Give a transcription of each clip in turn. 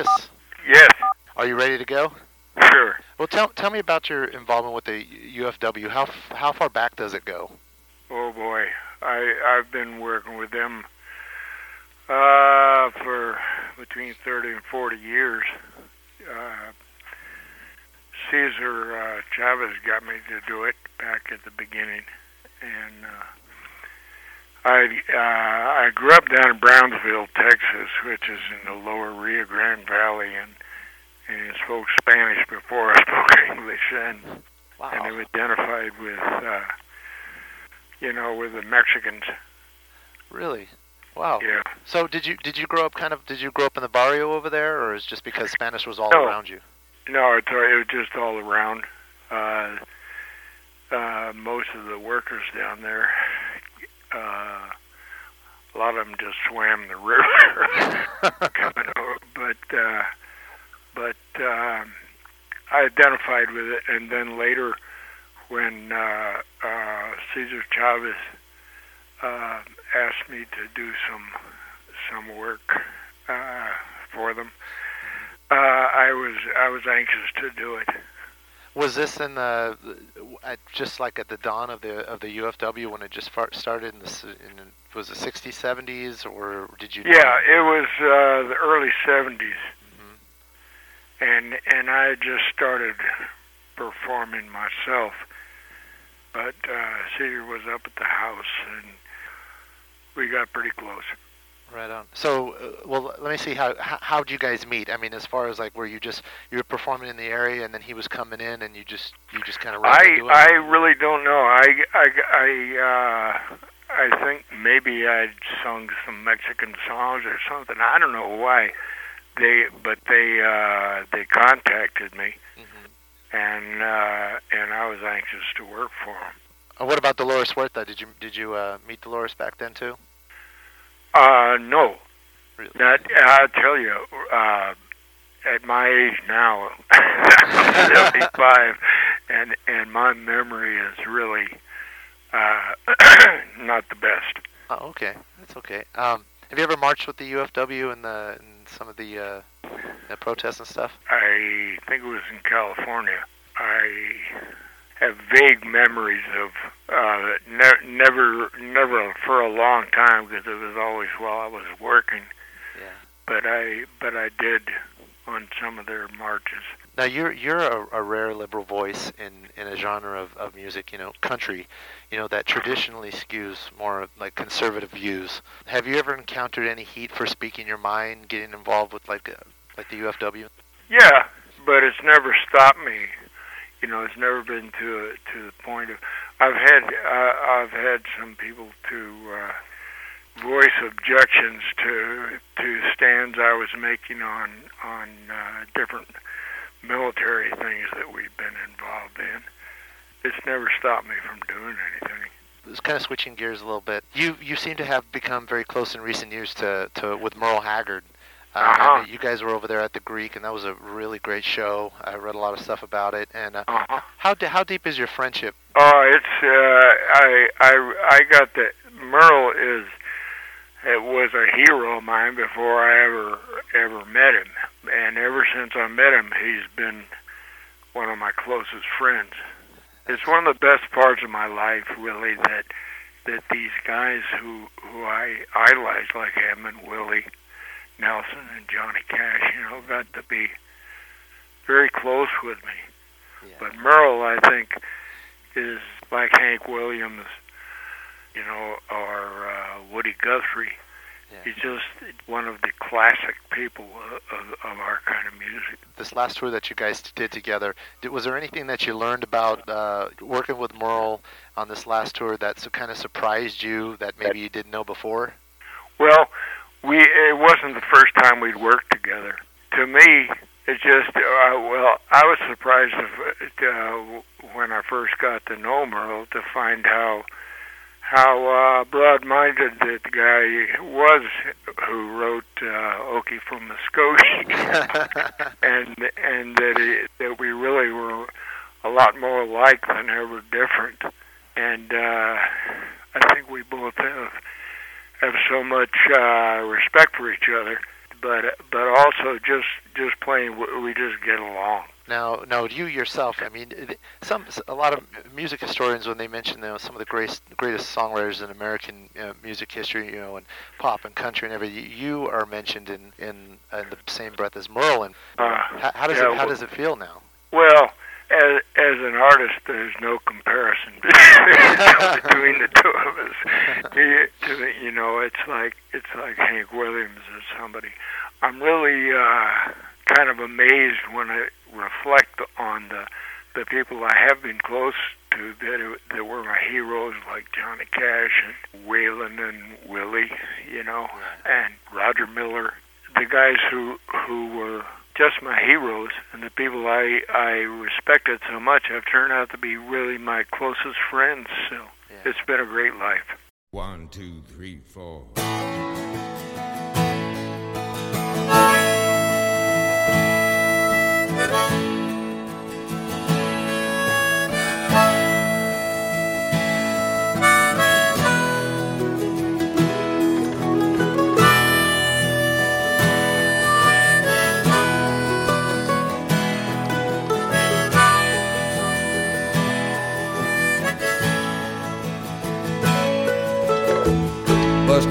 Kris, Yes, are you ready to go? sure. Well, tell tell me about your involvement with the UFW. How how far back does it go? Oh boy, I I've been working with them uh, for between thirty and forty years. Uh, Cesar uh, Chavez got me to do it back at the beginning, and uh, I uh, I grew up down in Brownsville, Texas, which is in the lower Rio Grande Valley, and and spoke Spanish before I spoke English, and and I'm identified with uh, you know with the Mexicans. Really? Wow. Yeah. So did you did you grow up kind of did you grow up in the barrio over there, or is it just because Spanish was all No. around you? No, it's it was just all around. Uh, uh, most of the workers down there, uh, a lot of them just swam the river coming over. But uh, but um, I identified with it, and then later, when uh, uh, Cesar Chavez uh, asked me to do some some work uh, for them. Uh, I was I was anxious to do it. Was this in the at just like at the dawn of the of the UFW when it just started in the in the- was it 60s 70s or did you? Yeah, it was uh, the early '70s, Mhm. and and I just started performing myself, but uh, Cesar was up at the house, and we got pretty close. Right on. So, uh, well, let me see how how how'd you guys meet? I mean, as far as like were you just you were performing in the area and then he was coming in and you just you just kind of I? I really don't know. I I I uh, I think maybe I'd sung some Mexican songs or something. I don't know why. They but they uh, they contacted me Mhm. and uh, and I was anxious to work for them. What about Dolores Huerta? Did you did you uh, meet Dolores back then too? Uh, no. Really? That I'll tell you. Uh, at my age now, I'm 75, and and my memory is really uh, not the best. Oh, okay, that's okay. Um, have you ever marched with the UFW and the and some of the uh, the protests and stuff? I think it was in California. I have vague memories of uh, ne- never, never for a long time because it was always while I was working. Yeah. But I, but I did on some of their marches. Now you're you're a, a rare liberal voice in, in a genre of, of music, you know, country, you know, that traditionally skews more like conservative views. Have you ever encountered any heat for speaking your mind, getting involved with like uh, like the UFW? Yeah, but it's never stopped me. You know, it's never been to to the point of. I've had uh, I've had some people to uh, voice objections to to stands I was making on on uh, different military things that we've been involved in. It's never stopped me from doing anything. It's kind of switching gears a little bit. You you seem to have become very close in recent years to, to with Merle Haggard. Uh, Uh-huh. You guys were over there at the Greek, and that was a really great show. I read a lot of stuff about it. And uh, Uh-huh. how how deep is your friendship? Oh, it's uh, I I I got the Merle is it was a hero of mine before I ever ever met him, and ever since I met him, he's been one of my closest friends. It's one of the best parts of my life, really, that that these guys who who I idolize, like him and Willie Nelson and Johnny Cash, you know, got to be very close with me. Yeah. But Merle, I think, is like Hank Williams, you know, or uh, Woody Guthrie. Yeah. He's just one of the classic people of, of, our kind of music. this last tour that you guys did together, did, was there anything that you learned about uh, working with Merle on this last tour that so kind of surprised you that maybe you didn't know before? Well, we it wasn't the first time we'd worked together. To me, it just uh, well, I was surprised if, uh, when I first got to know Merle to find how how uh, broad-minded that guy was who wrote uh, "Okie from Muskogee," and and that he, that we really were a lot more alike than ever different. And uh, I think we both have have so much uh, respect for each other. but but also just just plain we just get along. Now, now you yourself, I mean, some a lot of music historians when they mention you know, some of the greatest greatest songwriters in American uh, music history, you know, and pop and country and everything, you are mentioned in in, in the same breath as Merlin. Uh, how, how, does yeah, it how does it feel now? Well, as as an artist, there's no comparison between the two of us. You know, it's like it's like Hank Williams or somebody. I'm really uh, kind of amazed when I reflect on the the people I have been close to that that were my heroes, like Johnny Cash and Waylon and Willie, you know, and Roger Miller, the guys who who were just my heroes and the people I I respected so much have turned out to be really my closest friends. So yeah. it's been a great life. One, two, three, four.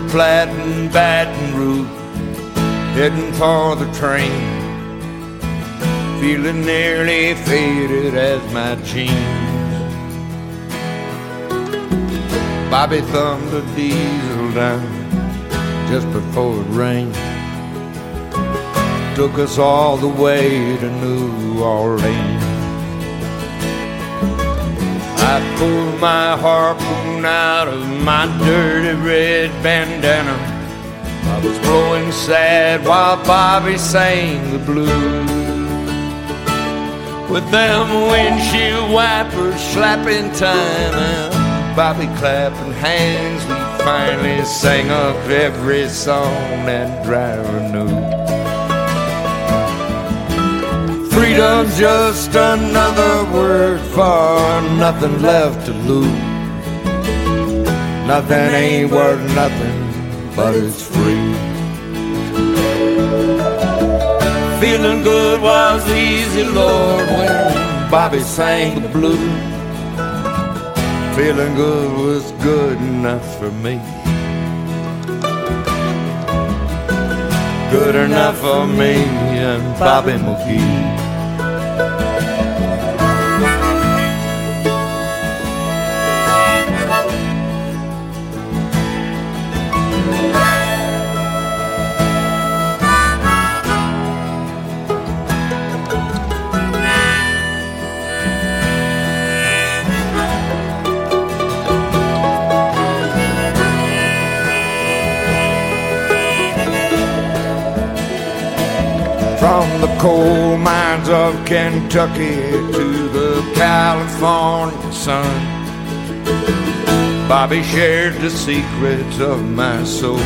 Busted flat in Baton Rouge, heading for the train. Feeling nearly faded as my jeans. Bobby thumbed the diesel down just before it rained. Took us all the way to New Orleans. Pulled my harpoon out of my dirty red bandana. I was blowing sad while Bobby sang the blues. With them windshield wipers slapping time and Bobby clapping hands, we finally sang up every song that driver knew. Freedom's just another word for nothing left to lose. Nothing ain't worth nothing, but it's free. Feeling good was easy, Lord, when Bobby sang the blues. Feeling good was good enough for me. Good enough for me and Bobby McGee. The coal mines of Kentucky to the California sun, Bobby shared the secrets of my soul.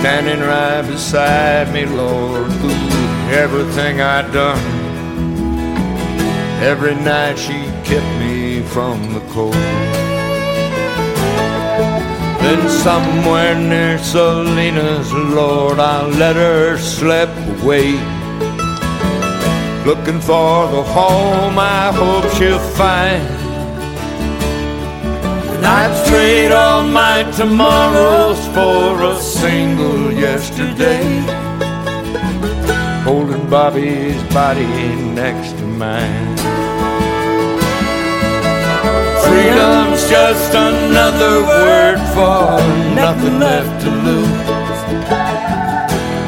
Standing right beside me, Lord, through everything I'd done. Every night she kept me from the cold. Then somewhere near Salinas, Lord, I let her slip away. Looking for the home I hope she'll find. And I'd trade all my tomorrows for a single yesterday. Holding Bobby's body next to mine. Freedom's just another word for nothing left to lose.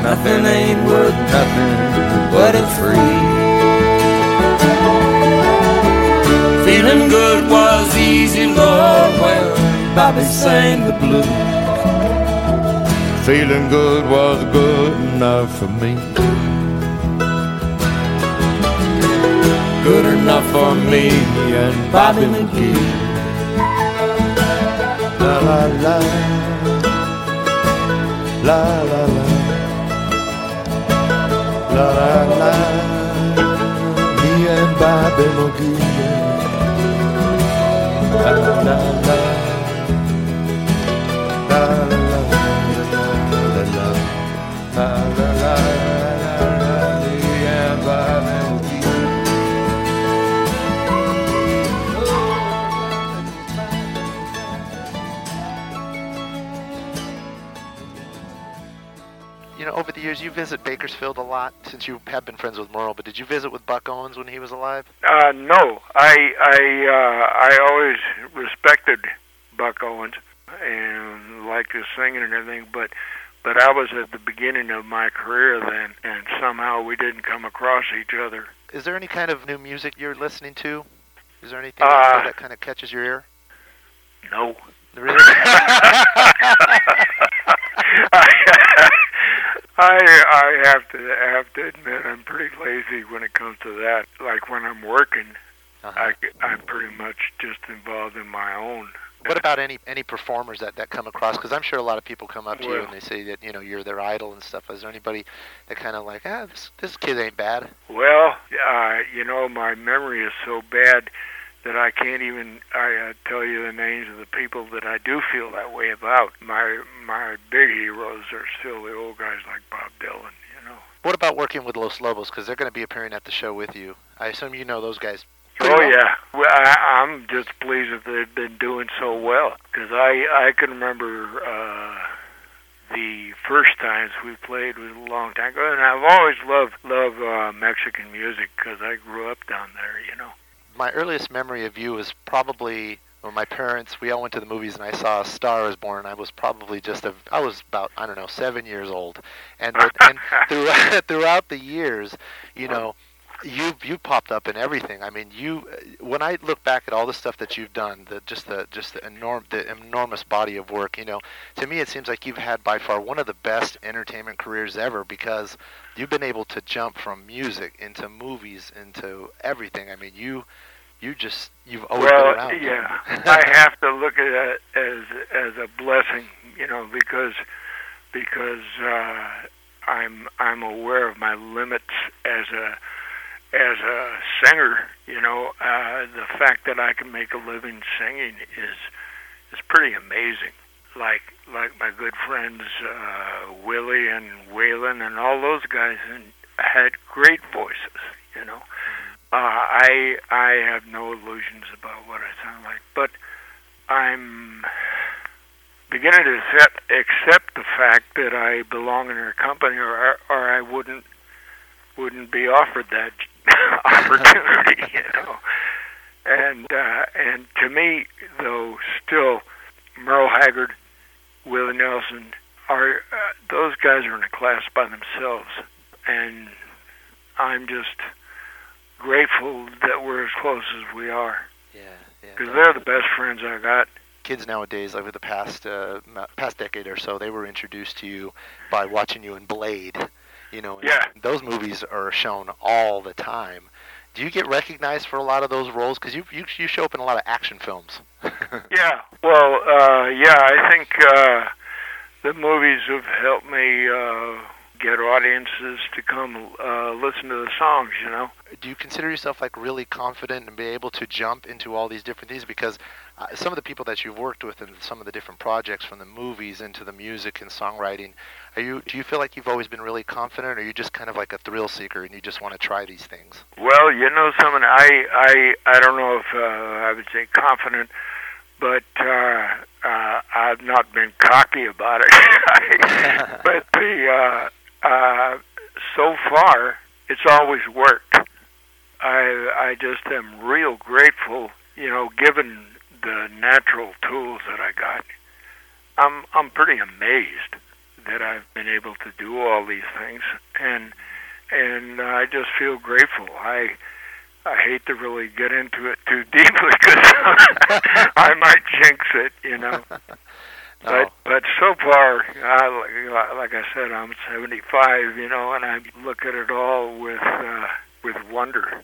Nothing ain't worth nothing, but it's free. Feeling good was easy, Lord, Bobby sang the blues. Feeling good was good enough for me. Good enough for me and Bobby McGee. La la la, la la la, la la la, me and Bobby McGee. La la la, la. Years, you visit Bakersfield a lot since you have been friends with Merle. But did you visit with Buck Owens when he was alive? Uh, no, I I uh, I always respected Buck Owens and liked his singing and everything, but but I was at the beginning of my career then, and somehow we didn't come across each other. Is there any kind of new music you're listening to? Is there anything Uh, that kind of catches your ear? No. Really? I I have to I have to admit I'm pretty lazy when it comes to that. Like when I'm working, Uh-huh. I I'm pretty much just involved in my own. What about any any performers that that come across? Because I'm sure a lot of people come up to you and they say that you know you're their idol and stuff. Is there anybody that kind of like ah this this kid ain't bad? Well, uh, you know, my memory is so bad that I can't even I uh, tell you the names of the people that I do feel that way about. My my big heroes are still the old guys like Bob Dylan. You know. What about working with Los Lobos? Because they're going to be appearing at the show with you. I assume you know those guys. Oh well. yeah, well, I, I'm just pleased that they've been doing so well because I I can remember uh, the first times we played was a long time ago, and I've always loved love uh, Mexican music because I grew up down there. You know. My earliest memory of you is probably when my parents we all went to the movies and I saw A Star Is Born. I was probably just a I was about I don't know seven years old, and and throughout throughout the years, you know. You you popped up in everything. I mean, you when I look back at all the stuff that you've done, the just the just the enorm the enormous body of work. You know, to me it seems like you've had by far one of the best entertainment careers ever because you've been able to jump from music into movies into everything. I mean, you you just you've always well, been around. yeah, I have to look at it as as a blessing, you know, because because uh, I'm I'm aware of my limits as a as a singer. You know, uh, the fact that I can make a living singing is is pretty amazing. Like like my good friends uh, Willie and Waylon and all those guys and had great voices. You know. Uh, I I have no illusions about what I sound like, but I'm beginning to accept, accept the fact that I belong in her company, or or I wouldn't wouldn't be offered that opportunity, you know. And uh, and to me, though, still Merle Haggard, Willie Nelson are uh, those guys are in a class by themselves, and I'm just grateful that we're as close as we are yeah, yeah. because they're the best friends I got. kids nowadays, over the past uh, past decade or so, they were introduced to you by watching you in Blade. You know, Yeah. those movies are shown all the time. Do you get recognized for a lot of those roles? Because you, you you show up in a lot of action films. Yeah, well, uh, yeah, I think uh, the movies have helped me uh, get audiences to come uh, listen to the songs. You know. Do you consider yourself like really confident and be able to jump into all these different things? Because uh, some of the people that you've worked with in some of the different projects, from the movies into the music and songwriting, are you do you feel like you've always been really confident, or are you just kind of like a thrill seeker and you just want to try these things? Well, you know something. I I I don't know if uh, I would say confident, but uh, uh, I've not been cocky about it. but the uh, uh, so far, it's always worked. I I just am real grateful. You know, given the natural tools that I got, I'm I'm pretty amazed that I've been able to do all these things, and and I just feel grateful. I I hate to really get into it too deeply because I might jinx it, you know. But but so far, I, like, I said, I'm 75, you know, and I look at it all with uh, with wonder.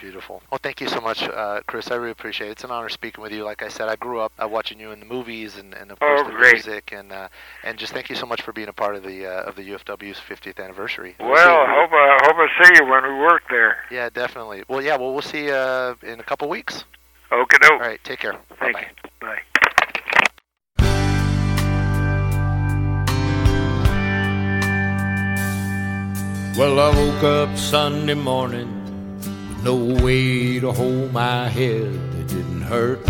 Beautiful. Well, thank you so much, uh, Kris. I really appreciate it. It's an honor speaking with you. Like I said, I grew up uh, watching you in the movies and, and of course Oh, the great. music, and uh, and just thank you so much for being a part of the uh, of the UFW's 50th anniversary. We'll Well, I hope I hope I see you when we work there. yeah, definitely. Well, yeah, well, we'll see you uh, in a couple weeks. Okay, All right, take care. Thank Bye-bye. you. Bye. Well, I woke up Sunday morning no way to hold my head that didn't hurt.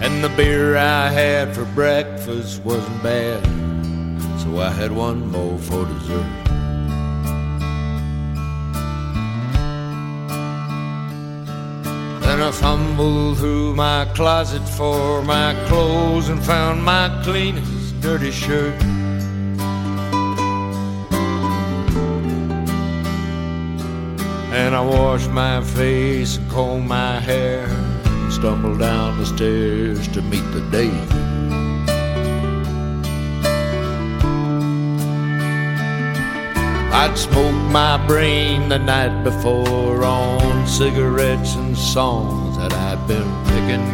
And And the beer I had for breakfast wasn't bad, so I had one more for dessert. I fumbled through my closet for my clothes and found my cleanest dirty shirt. And I washed my face and combed my hair and stumbled down the stairs to meet the day. I'd smoked my brain the night before on cigarettes and songs that I'd been picking.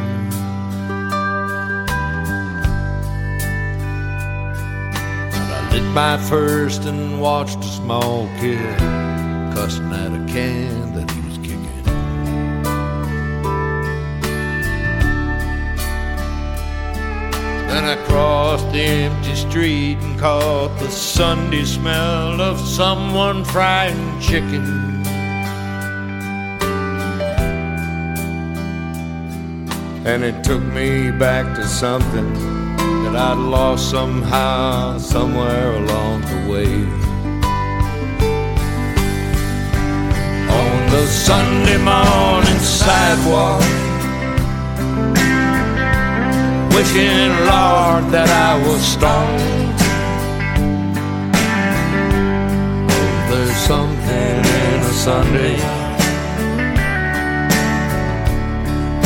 And I lit my first and watched a small kid cussing at a can crossed the empty street and caught the Sunday smell of someone frying chicken. And it took me back to something that I'd lost somehow, somewhere along the way. On the Sunday morning sidewalk wishing, Lord, that I was stoned. Oh, there's something in a Sunday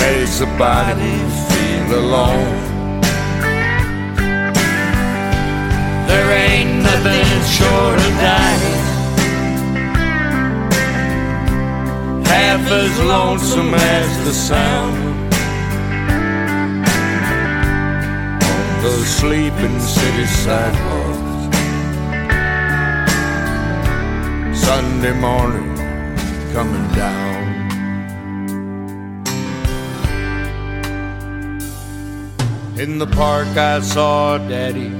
makes a body feel alone. There ain't nothing short of dying. Half as lonesome as the sound the sleeping city sidewalks. Sunday morning coming down. In the park, I saw Daddy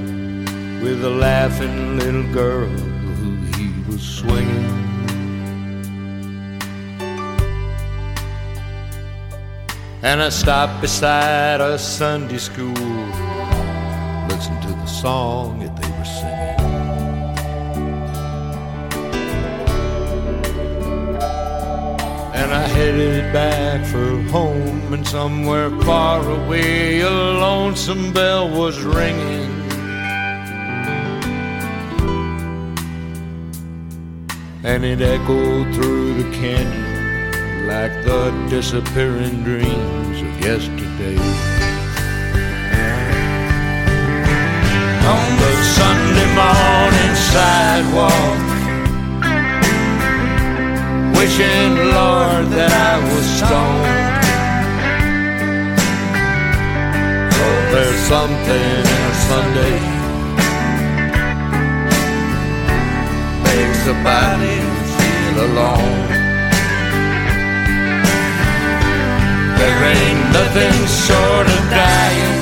with a laughing little girl who he was swinging. And I stopped beside a Sunday school listen to the song that they were singing. And I headed back for home, and somewhere far away, a lonesome bell was ringing. And it echoed through the canyon like the disappearing dreams of yesterday. Sunday morning sidewalk. Wishing, Lord, that I was stoned. Oh, there's something in a Sunday makes the body feel alone. There ain't nothing short of dying.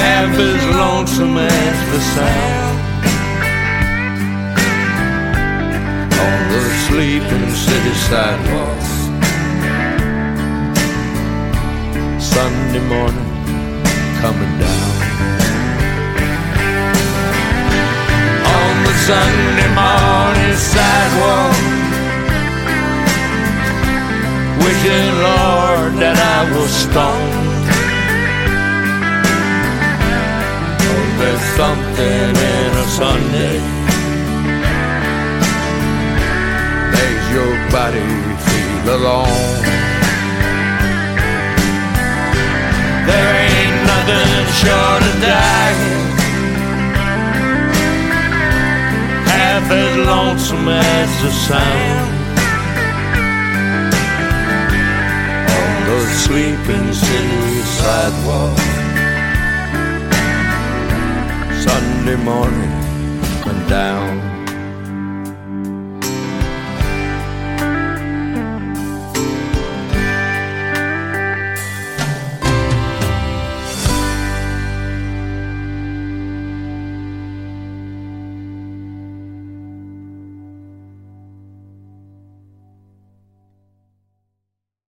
Half as lonesome as the sound on the sleeping city sidewalks. Sunday morning coming down on the Sunday morning sidewalk. Wishing, Lord, that I was stoned. Something in a Sunday makes your body feel alone. There ain't nothing short of dying, half as lonesome as the sound. On the sleeping city sidewalk. Sunday morning and down.